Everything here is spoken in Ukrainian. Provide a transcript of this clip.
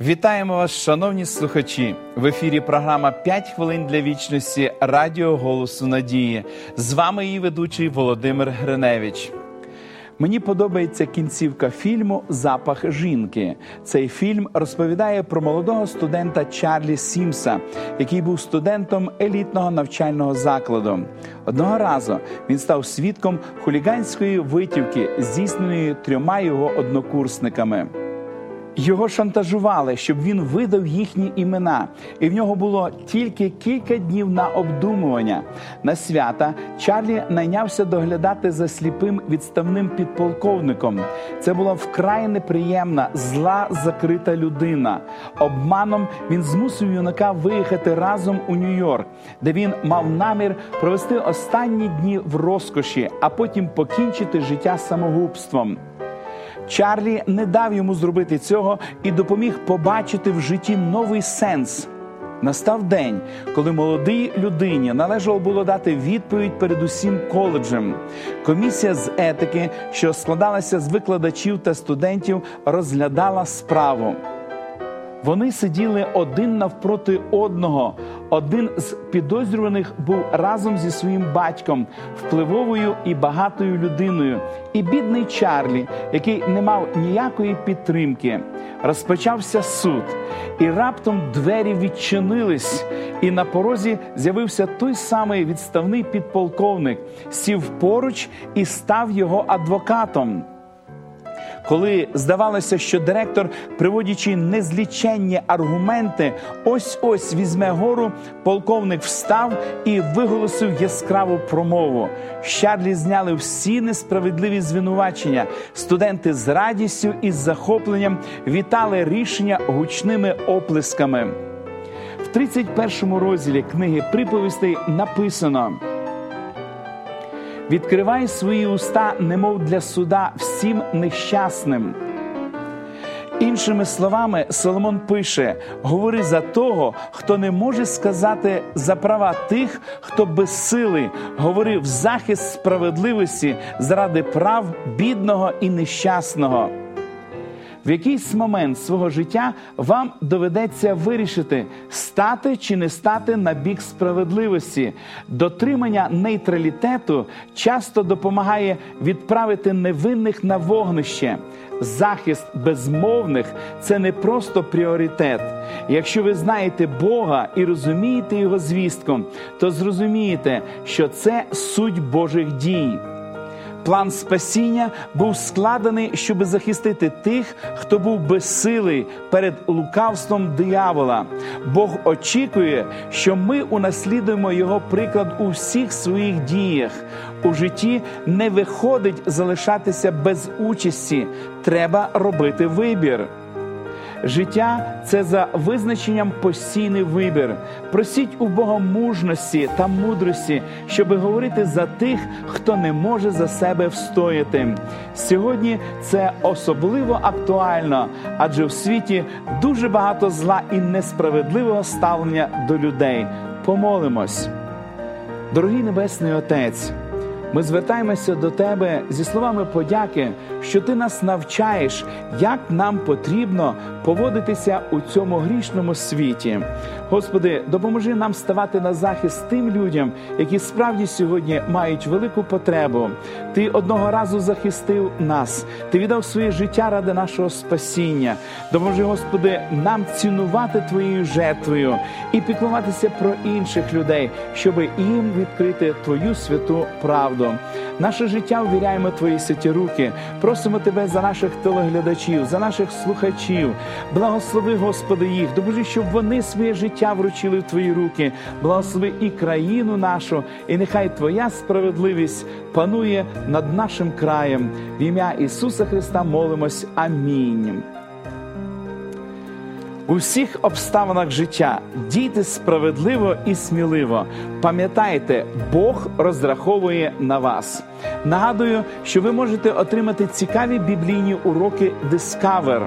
Вітаємо вас, шановні слухачі! В ефірі програма «5 хвилин для вічності Радіо Голосу Надії. З вами її ведучий Володимир Гриневич. Мені подобається кінцівка фільму Запах жінки. Цей фільм розповідає про молодого студента Чарлі Сімса, який був студентом елітного навчального закладу. Одного разу він став свідком хуліганської витівки, здійсненої трьома його однокурсниками. Його шантажували, щоб він видав їхні імена, і в нього було тільки кілька днів на обдумування. На свята Чарлі найнявся доглядати за сліпим відставним підполковником. Це була вкрай неприємна, зла закрита людина. Обманом він змусив юнака виїхати разом у Нью-Йорк, де він мав намір провести останні дні в розкоші, а потім покінчити життя самогубством. Чарлі не дав йому зробити цього і допоміг побачити в житті новий сенс. Настав день, коли молодій людині належало було дати відповідь перед усім коледжем. Комісія з етики, що складалася з викладачів та студентів, розглядала справу. Вони сиділи один навпроти одного. Один з підозрюваних був разом зі своїм батьком, впливовою і багатою людиною, і бідний Чарлі, який не мав ніякої підтримки. Розпочався суд, і раптом двері відчинились, і на порозі з'явився той самий відставний підполковник, сів поруч і став його адвокатом коли здавалося, що директор, приводячи незліченні аргументи, ось ось візьме гору, полковник встав і виголосив яскраву промову. Щарлі зняли всі несправедливі звинувачення. Студенти з радістю і з захопленням вітали рішення гучними оплесками. В 31 розділі книги приповістей написано. Відкривай свої уста, немов для суда всім нещасним. Іншими словами, Соломон пише: говори за того, хто не може сказати за права тих, хто без сили, говори в захист справедливості заради прав бідного і нещасного в якийсь момент свого життя вам доведеться вирішити, стати чи не стати на бік справедливості. Дотримання нейтралітету часто допомагає відправити невинних на вогнище. Захист безмовних це не просто пріоритет. Якщо ви знаєте Бога і розумієте Його звістку, то зрозумієте, що це суть Божих дій. План спасіння був складений, щоб захистити тих, хто був безсилий перед лукавством диявола. Бог очікує, що ми унаслідуємо його приклад у всіх своїх діях. У житті не виходить залишатися без участі. Треба робити вибір. Життя це за визначенням постійний вибір. Просіть у Бога мужності та мудрості, щоб говорити за тих, хто не може за себе встояти. Сьогодні це особливо актуально, адже в світі дуже багато зла і несправедливого ставлення до людей. Помолимось, дорогий Небесний Отець. Ми звертаємося до Тебе зі словами подяки, що Ти нас навчаєш, як нам потрібно поводитися у цьому грішному світі. Господи, допоможи нам ставати на захист тим людям, які справді сьогодні мають велику потребу. Ти одного разу захистив нас, ти віддав своє життя ради нашого спасіння. Допоможи, Господи, нам цінувати Твоєю жертвою і піклуватися про інших людей, щоб їм відкрити Твою святу правду. Наше життя увіряємо Твої святі руки. Просимо Тебе за наших телеглядачів, за наших слухачів. Благослови, Господи, їх, допоможи, щоб вони своє життя вручили в Твої руки. Благослови і країну нашу, і нехай Твоя справедливість панує над нашим краєм. В ім'я Ісуса Христа молимось. Амінь. У всіх обставинах життя дійте справедливо і сміливо. Пам'ятайте, Бог розраховує на вас. Нагадую, що ви можете отримати цікаві біблійні уроки Discover.